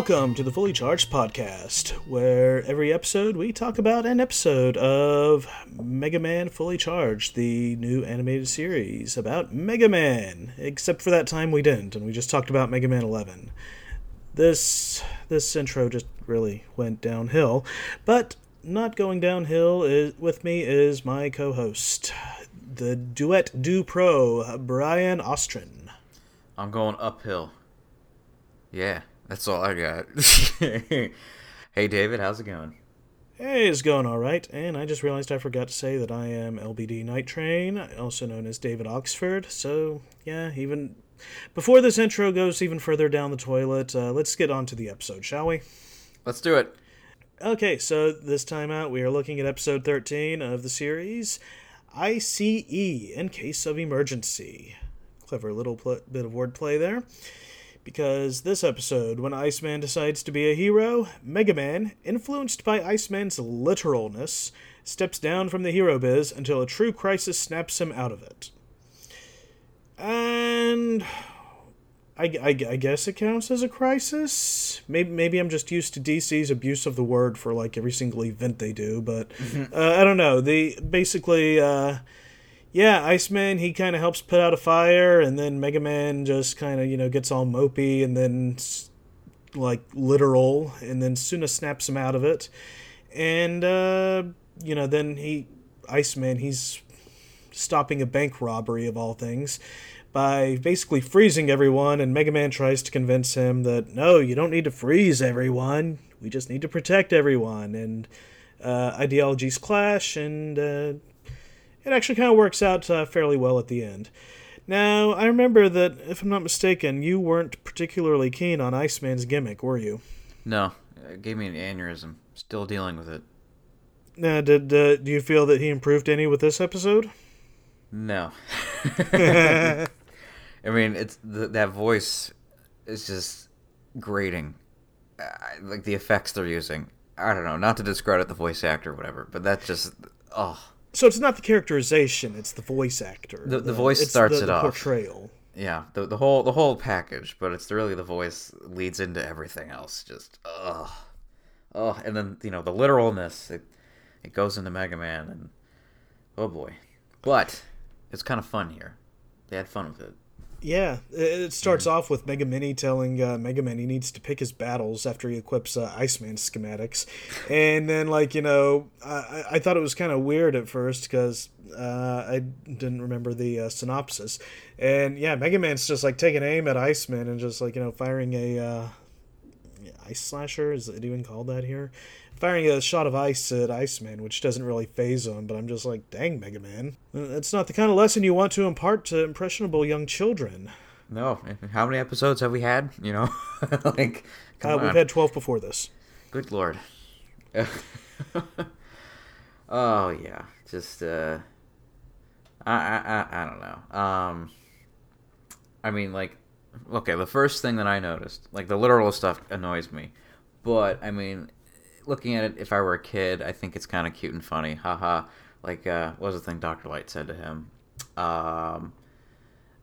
Welcome to the Fully Charged Podcast, where every episode we talk about an episode of Mega Man Fully Charged, the new animated series about Mega Man. Except for that time we didn't, and we just talked about Mega Man 11. This this intro just really went downhill, but not going downhill is, with me is my co-host, the Duet Du Pro, Brian Ostrin. I'm going uphill. Yeah, that's all I got. hey, David, how's it going? Hey, it's going all right. And I just realized I forgot to say that I am LBD Nytetrayn, also known as David Oxford. So, yeah, even before this intro goes even further down the toilet, uh, let's get on to the episode, shall we? Let's do it. Okay, so this time out, we are looking at episode 13 of the series ICE in case of emergency. Clever little pl- bit of wordplay there. Because this episode, when Iceman decides to be a hero, Mega Man, influenced by Iceman's literalness, steps down from the hero biz until a true crisis snaps him out of it. And I, I, I, guess it counts as a crisis. Maybe maybe I'm just used to DC's abuse of the word for like every single event they do, but uh, I don't know. The basically, uh, yeah, Iceman he kind of helps put out a fire, and then Mega Man just kind of you know gets all mopey, and then like literal, and then Suna snaps him out of it, and uh, you know then he Iceman he's stopping a bank robbery of all things by basically freezing everyone, and Mega Man tries to convince him that no, you don't need to freeze everyone. We just need to protect everyone. And uh, ideologies clash, and uh, it actually kind of works out uh, fairly well at the end. Now, I remember that, if I'm not mistaken, you weren't particularly keen on Iceman's gimmick, were you? No, it gave me an aneurysm. Still dealing with it. Now, did uh, do you feel that he improved any with this episode? No. I mean, it's the, that voice is just grating. Uh, like the effects they're using. I don't know, not to discredit the voice actor or whatever, but that's just oh. So it's not the characterization; it's the voice actor. The, the, the voice starts the, it the off. Portrayal. Yeah, the the whole the whole package, but it's really the voice leads into everything else. Just ugh, oh, and then you know the literalness. It it goes into Mega Man, and oh boy, but it's kind of fun here. They had fun with it. Yeah, it starts mm-hmm. off with Mega Mini telling uh, Mega Man he needs to pick his battles after he equips uh, Iceman schematics, and then like you know, I, I thought it was kind of weird at first because uh, I didn't remember the uh, synopsis, and yeah, Mega Man's just like taking aim at Iceman and just like you know firing a uh, ice slasher is it even called that here? firing a shot of ice at Iceman, which doesn't really phase him, but I'm just like, dang, Mega Man. That's not the kind of lesson you want to impart to impressionable young children. No. How many episodes have we had? You know? like, uh, we've had 12 before this. Good lord. oh, yeah. Just, uh. I, I, I, I don't know. Um. I mean, like, okay, the first thing that I noticed, like, the literal stuff annoys me. But, I mean, looking at it, if I were a kid, I think it's kind of cute and funny. Haha. Like, uh, what was the thing Dr. Light said to him? Um,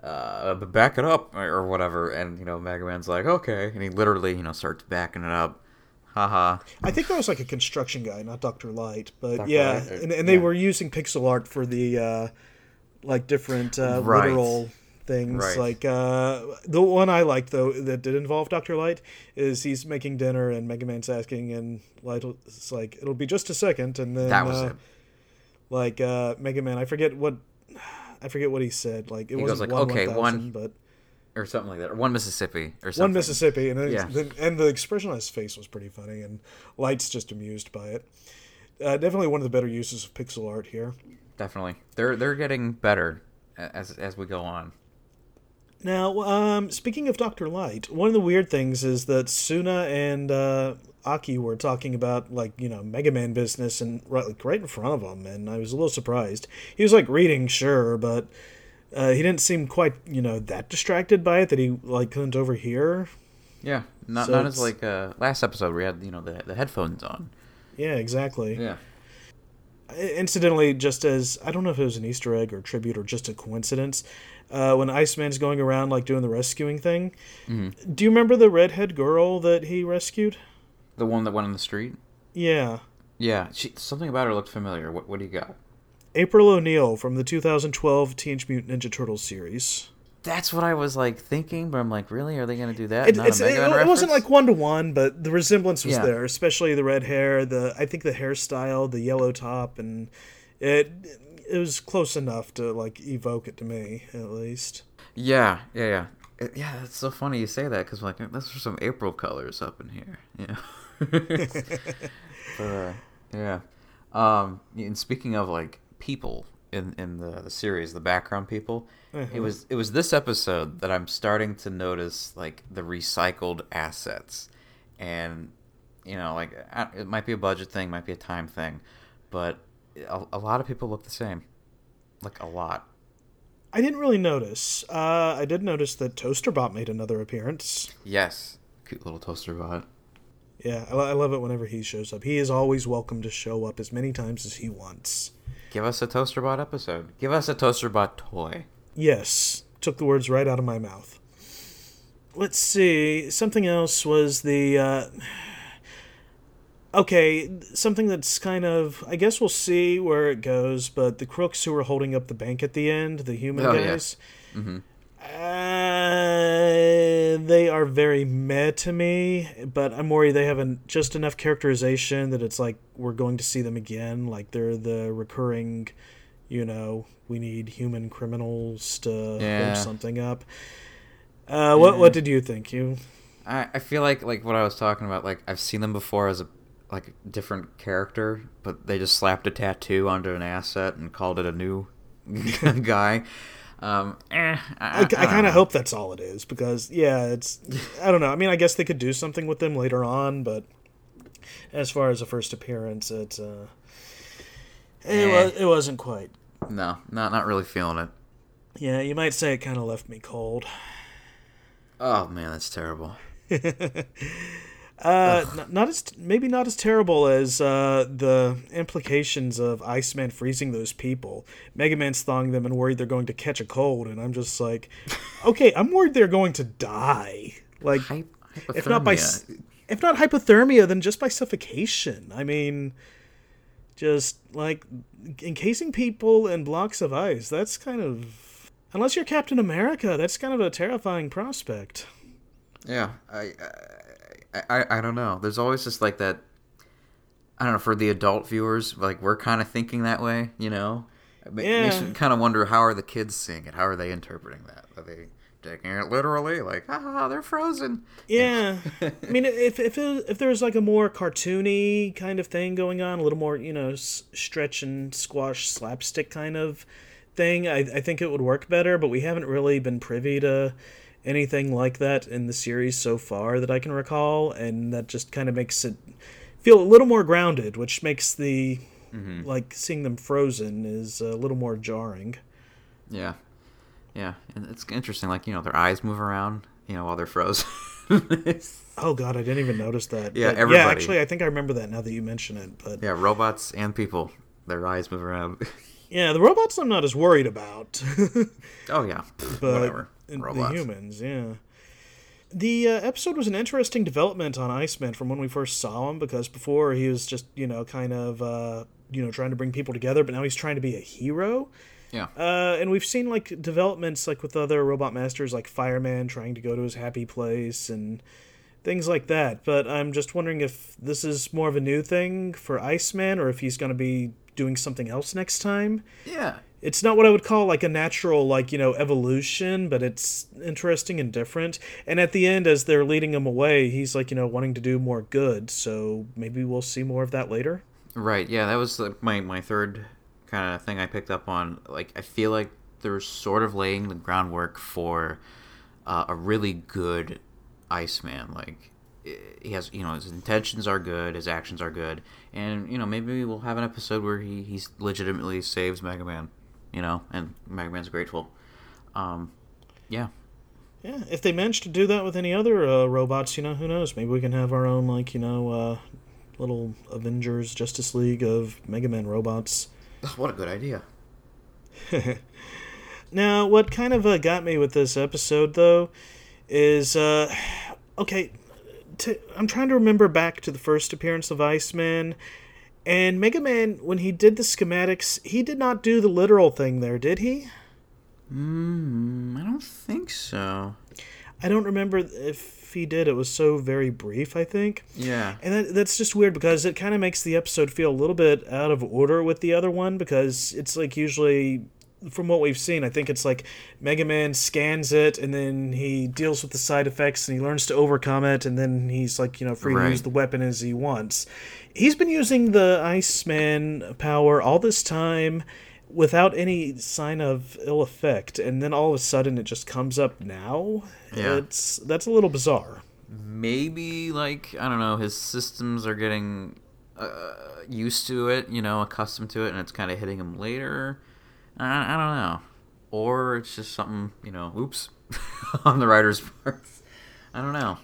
uh, back it up or whatever. And, you know, Mega Man's like, okay. And he literally, you know, starts backing it up. Haha. I think that was like a construction guy, not Dr. Light. But Dr. yeah, Light, and, and they yeah. were using pixel art for the, uh, like, different uh, right. literal things. Right. Like uh, the one I liked though that did involve Doctor Light is he's making dinner and Mega Man's asking and Light it's like it'll be just a second and then that was uh, it. Like uh, Mega Man, I forget what I forget what he said. Like it was like one, okay 1, one but or something like that. Or one Mississippi or something. One Mississippi and then, yeah. the, and the expression on his face was pretty funny and Light's just amused by it. Uh, definitely one of the better uses of pixel art here. Definitely, they're they're getting better as as we go on. Now, um, speaking of Doctor Light, one of the weird things is that Suna and uh, Aki were talking about like you know Mega Man business and right like right in front of him, and I was a little surprised. He was like reading, sure, but uh, he didn't seem quite you know that distracted by it that he like couldn't overhear. Yeah, not so not as like uh, last episode where we had you know the the headphones on. Yeah, exactly. Yeah. Incidentally, just as I don't know if it was an Easter egg or tribute or just a coincidence, uh, when Iceman's going around like doing the rescuing thing, Mm-hmm. do you remember the redhead girl that he rescued? The one that went on the street. Yeah, Yeah, she, something about her looked familiar. What, what do you got? April O'Neil from the 2012 Teenage Mutant Ninja Turtles series. That's what I was like thinking, but I'm like, really? Are they going to do that? It, it, it wasn't like one to one, but the resemblance was Yeah. there, especially the red hair, the I think the hairstyle, the yellow top, and it it was close enough to like evoke it to me at least. Yeah, yeah, yeah. It- yeah, it's so funny you say that because like those are some April colors up in here. Yeah. but, uh, yeah. Um, and speaking of like people in in the, the series, the background people, it was it was this episode that I'm starting to notice like the recycled assets, and you know like it might be a budget thing, might be a time thing, but a, a lot of people look the same, like a lot. I didn't really notice. Uh, I did notice that Toasterbot made another appearance. Yes, cute little toaster bot. Yeah, I, I love it whenever he shows up. He is always welcome to show up as many times as he wants. Give us a toaster bot episode. Give us a toaster bot toy. Yes, took the words right out of my mouth. Let's see. Something else was the. Uh, okay, something that's kind of. I guess we'll see where it goes, but the crooks who were holding up the bank at the end, the human Oh, yeah. guys. Mhm. Uh, they are very meh to me, but I'm worried they haven't just enough characterization that it's like we're going to see them again. Like they're the recurring, you know, we need human criminals to Yeah. hold something up. Uh, what what did you think? You I, I feel like like what I was talking about. Like I've seen them before as a like different character, but they just slapped a tattoo onto an asset and called it a new guy. Um, eh, I, I, don't kind of hope that's all it is because yeah, it's I don't know. I mean, I guess they could do something with them later on, but as far as a first appearance, it's uh, it Eh. was it wasn't quite. No, not not really feeling it. Yeah, you might say it kind of left me cold. Oh man, that's terrible. Uh, n- not as maybe not as terrible as uh, the implications of Iceman freezing those people. Mega Man's thawing them and worried they're going to catch a cold, and I'm just like, okay, I'm worried they're going to die. Like, Hy- if not by hypothermia. if not hypothermia, then just by suffocation. I mean, just like encasing people in blocks of ice. That's kind of unless you're Captain America, that's kind of a terrifying prospect. Yeah, I, I, I, I don't know. There's always just like that. I don't know. For the adult viewers, like we're kind of thinking that way, you know. It ma- makes Yeah. you kind of wonder how are the kids seeing it? How are they interpreting that? Are they taking it literally? Like, ah, they're frozen. Yeah, I mean, if if it, if there's like a more cartoony kind of thing going on, a little more you know s- stretch and squash slapstick kind of thing, I I think it would work better. But we haven't really been privy to anything like that in the series so far that I can recall, and that just kind of makes it feel a little more grounded, which makes the mm-hmm. like seeing them frozen is a little more jarring. Yeah, yeah, and it's interesting. Like you know, their eyes move around, you know, while they're frozen. Oh God, I didn't even notice that. Yeah, But yeah. Actually, I think I remember that now that you mention it. But yeah, robots and people, their eyes move around. Yeah, the robots I'm not as worried about, oh yeah, but whatever. The Robots. humans, yeah. The uh, episode was an interesting development on Iceman from when we first saw him because before he was just you know kind of uh, you know trying to bring people together, but now he's trying to be a hero. Yeah. Uh, and we've seen like developments like with other robot masters like Fireman trying to go to his happy place and things like that. But I'm just wondering if this is more of a new thing for Iceman or if he's going to be doing something else next time Yeah. It's not what I would call like a natural like you know evolution, but it's interesting and different. And at the end, as they're leading him away, he's like you know wanting to do more good. So maybe we'll see more of that later. Right. Yeah, that was like, my my third kind of thing I picked up on. Like, I feel like they're sort of laying the groundwork for uh, a really good Iceman. Like, he has, you know, his intentions are good, his actions are good, and you know, maybe we'll have an episode where he he's legitimately saves Mega Man. You know, and Mega Man's grateful. Um, yeah. Yeah, if they manage to do that with any other uh, robots, you know, who knows? Maybe we can have our own like you know uh, little Avengers Justice League of Mega Man robots. What a good idea. Now, what kind of uh, got me with this episode, though, is uh, okay. I'm trying to remember back to the first appearance of Iceman, and Mega Man. When he did the schematics, he did not do the literal thing there, did he? Mm, I don't think so. I don't remember if he did. It was so very brief, I think. Yeah. And that, that's just weird because it kind of makes the episode feel a little bit out of order with the other one because it's like usually from what we've seen, I think it's like Mega Man scans it and then he deals with the side effects and he learns to overcome it and then he's like, you know, free to use the weapon as he wants. He's been using the Iceman power all this time without any sign of ill effect and then all of a sudden it just comes up now. Yeah. It's that's a little bizarre. Maybe like I don't know, his systems are getting uh, used to it, you know, accustomed to it, and it's kind of hitting him later. I, I don't know, or it's just something, you know, oops, on the writer's part. I don't know.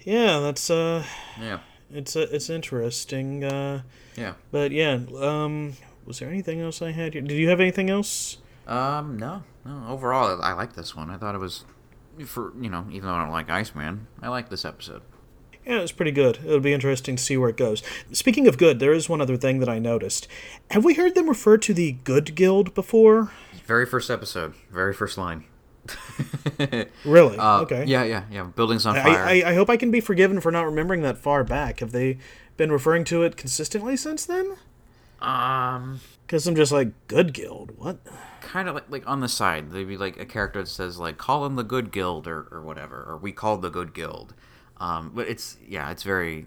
Yeah, that's uh Yeah, it's uh, it's interesting uh yeah. but yeah, um was there anything else I had here? Did you have anything else? Um, no, no. Overall, I like this one. I thought it was, for you know, even though I don't like Iceman, I like this episode. Yeah, it's pretty good. It'll be interesting to see where it goes. Speaking of good, there is one other thing that I noticed. Have we heard them refer to the Good Guild before? Very first episode, very first line. Really? Uh, okay. Yeah, yeah, yeah. Buildings on I, fire. I, I hope I can be forgiven for not remembering that far back. Have they been referring to it consistently since then? um, Because I'm just like, Good Guild? What? kind of like like on the side, they'd be like a character that says like call in the good guild or or whatever, or we called the good guild. Um, but it's yeah, it's very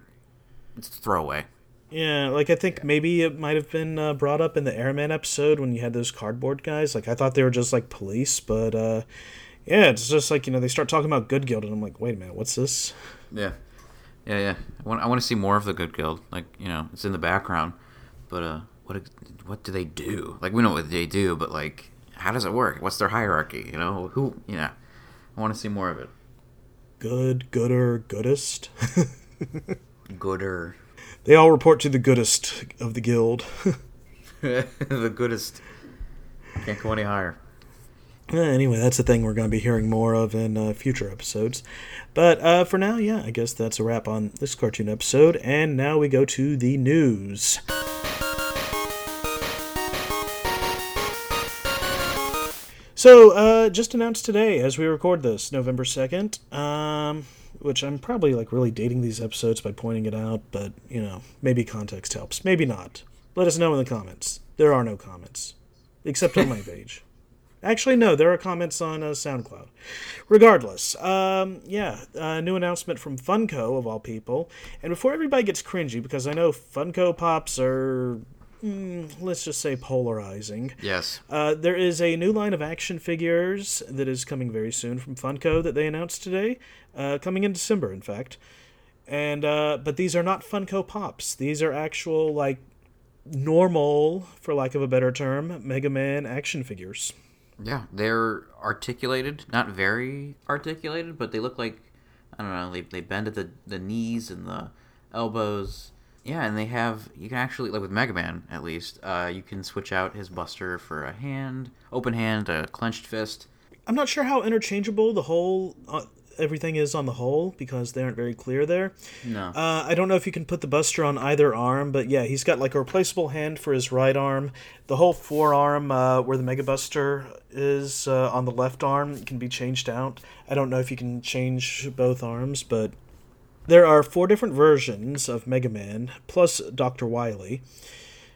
it's throwaway. Yeah, like I think maybe it might have been uh, brought up in the Airman episode when you had those cardboard guys. Like I thought they were just like police, but uh, yeah, it's just like you know they start talking about Good Guild, and I'm like, wait a minute, what's this? Yeah, yeah, yeah. I want I want to see more of the good guild. Like you know, it's in the background, but uh, what what do they do? Like we know what they do, but like how does it work? What's their hierarchy? You know, who? Yeah, I want to see more of it. Good, gooder, goodest. Gooder, they all report to the goodest of the guild. the goodest. Can't go any higher. Anyway, that's the thing we're going to be hearing more of in uh, future episodes. But uh, for now, yeah, I guess that's a wrap on this cartoon episode. And now we go to the news. So, uh, just announced today, as we record this, November 2nd, um, which I'm probably like really dating these episodes by pointing it out, but you know, maybe context helps, maybe not. Let us know in the comments. There are no comments, except on my page. Actually, no, there are comments on uh, SoundCloud. Regardless, um, yeah, a new announcement from Funko, of all people. And before everybody gets cringy, because I know Funko Pops are, mm, let's just say, polarizing. Yes. Uh, there is a new line of action figures that is coming very soon from Funko that they announced today, uh, coming in December, in fact. And uh, but these are not Funko Pops. These are actual like normal, for lack of a better term, Mega Man action figures. Yeah, they're articulated, not very articulated, but they look like I don't know. They, they bend at the the knees and the elbows. Yeah, and they have you can actually like with Mega Man at least, uh, you can switch out his Buster for a hand, open hand, a clenched fist. I'm not sure how interchangeable the whole uh, everything is on the whole because they aren't very clear there. No. Uh, I don't know if you can put the Buster on either arm, but yeah, he's got like a replaceable hand for his right arm. The whole forearm uh, where the Mega Buster is uh, on the left arm can be changed out. I don't know if you can change both arms, but there are four different versions of Mega Man plus Dr. Wily.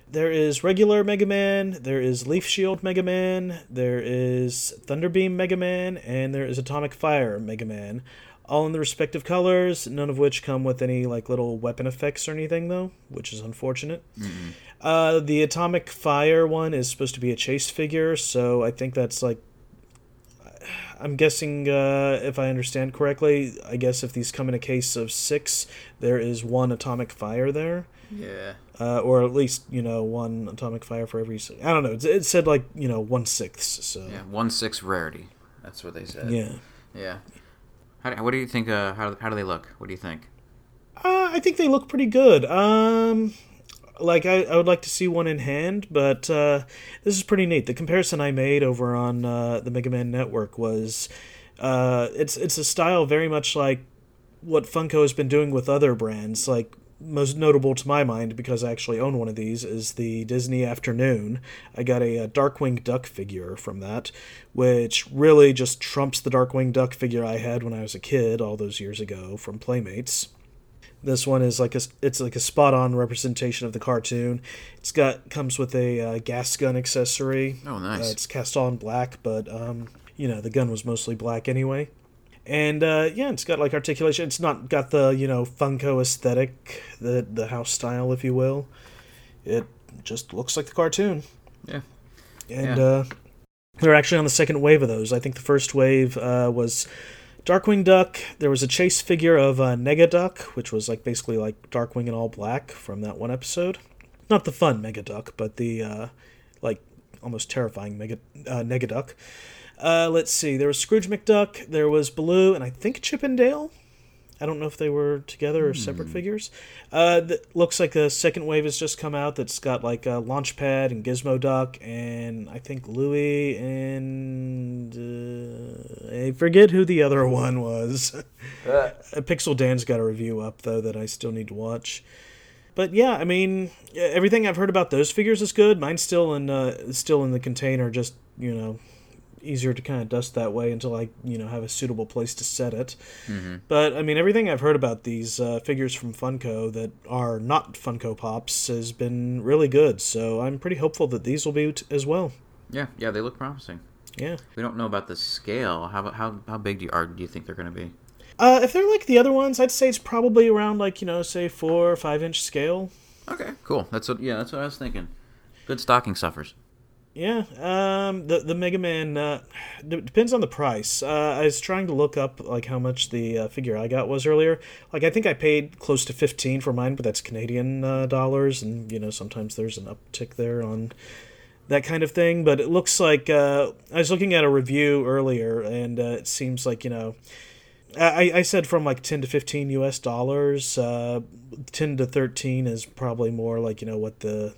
There is regular Mega Man, there is Leaf Shield Mega Man, there is Thunderbeam Mega Man, and there is Atomic Fire Mega Man. All in the respective colors, none of which come with any like little weapon effects or anything though, which is unfortunate. Uh, the Atomic Fire one is supposed to be a chase figure, so I think that's like I'm guessing, uh, if I understand correctly, I guess if these come in a case of six, there is one atomic fire there, yeah. uh, or at least you know one atomic fire for every. I don't know. It, it said like you know one sixth. So Yeah, one six rarity. That's what they said. yeah. Yeah. How, what do you think? Uh, how how do they look? What do you think? Uh, I think they look pretty good. Um, like I, I would like to see one in hand, but uh, this is pretty neat. The comparison I made over on uh, the Mega Man Network was uh, it's it's a style very much like what Funko has been doing with other brands. Like most notable to my mind, because I actually own one of these, is the Disney Afternoon. I got a, a Darkwing Duck figure from that, which really just trumps the Darkwing Duck figure I had when I was a kid all those years ago from Playmates. This one is like a it's like a spot on representation of the cartoon. It's got comes with a uh, gas gun accessory. Oh, nice. Uh, it's cast on black, but um, you know the gun was mostly black anyway. And uh, yeah, it's got like articulation. It's not got the you know Funko aesthetic, the the house style, if you will. It just looks like the cartoon. Yeah. And Yeah. uh, they're actually on the second wave of those. I think the first wave uh, was Darkwing Duck. There was a chase figure of uh, Negaduck, which was like basically like Darkwing in all black from that one episode. Not the fun Megaduck, but the uh, like almost terrifying Mega uh, Negaduck. Uh, let's see. There was Scrooge McDuck. There was Baloo, and I think Chip and Dale. I don't know if they were together or separate figures. Uh, th- looks like the second wave has just come out that's got like a Launchpad and Gizmo Duck and I think Louie and uh, I forget who the other one was. Uh, Pixel Dan's got a review up though that I still need to watch. But yeah, I mean, everything I've heard about those figures is good. Mine's still in uh, still in the container, just you know, easier to kind of dust that way until I you know have a suitable place to set it. But I mean, everything I've heard about these uh, figures from Funko that are not Funko Pops has been really good. So I'm pretty hopeful that these will be t- as well. Yeah, yeah, they look promising. Yeah. We don't know about the scale. How how how big do you are do you think they're going to be? Uh, if they're like the other ones, I'd say it's probably around like you know, say four or five inch scale. Okay, cool. That's what yeah, that's what I was thinking. Good stocking stuffers. Yeah, um, the the Mega Man uh, d- depends on the price. Uh, I was trying to look up like how much the uh, figure I got was earlier. Like I think I paid close to fifteen for mine, but that's Canadian uh, dollars, and you know sometimes there's an uptick there on that kind of thing. But it looks like uh, I was looking at a review earlier, and uh, it seems like you know. I, I said from like 10 to 15 US dollars. Uh, 10 to 13 is probably more like, you know, what the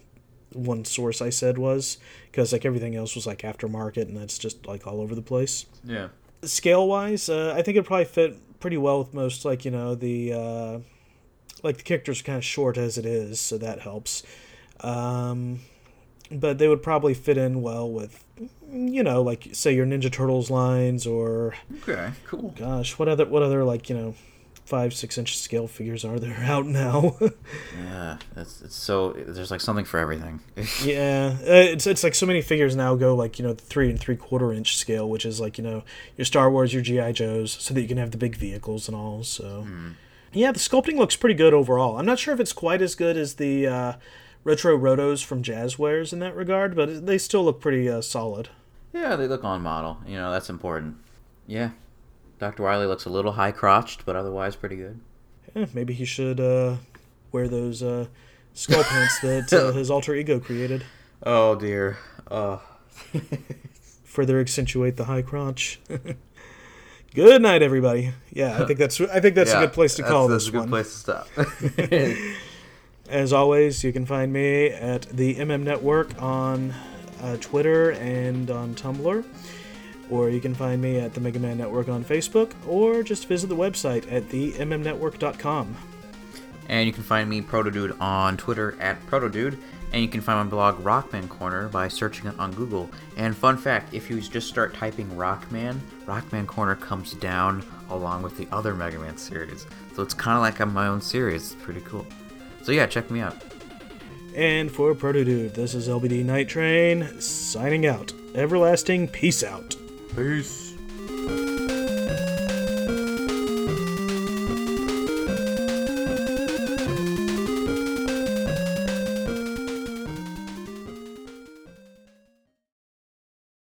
one source I said was. Because like everything else was like aftermarket and that's just like all over the place. Yeah. Scale wise, uh, I think it'd probably fit pretty well with most, like, you know, the. Uh, like the character's kind of short as it is, so that helps. Um, but they would probably fit in well with, you know, like say your Ninja Turtles lines or Okay, cool. gosh, what other what other like you know, five six inch scale figures are there out now? Yeah, it's it's so there's like something for everything. yeah, uh, it's it's like so many figures now go like you know the three and three quarter inch scale, which is like you know your Star Wars, your GI Joes, so that you can have the big vehicles and all. So yeah, the sculpting looks pretty good overall. I'm not sure if it's quite as good as the uh, retro rotos from Jazwares in that regard, but they still look pretty uh, solid. yeah, they look on model. You know, that's important. Yeah. Dr. Wily looks a little high crotched, but otherwise pretty good. Yeah, maybe he should uh, wear those uh, skull pants that uh, his alter ego created. Oh dear. Oh. Further accentuate the high crotch. good night, everybody. Yeah, I think that's I think that's a good place to call that's, this that's a good one. place to stop. As always, you can find me at the MM Network on uh, Twitter and on Tumblr. Or you can find me at the Mega Man Network on Facebook, or just visit the website at themmnetwork.com. And you can find me, Protodude, on Twitter at Protodude. And you can find my blog, Rockman Corner, by searching it on Google. And fun fact if you just start typing Rockman, Rockman Corner comes down along with the other Mega Man series. So it's kind of like I'm my own series. It's pretty cool. So yeah, check me out. And for Protodude, this is LBD Nytetrayn signing out. Everlasting peace out. Peace.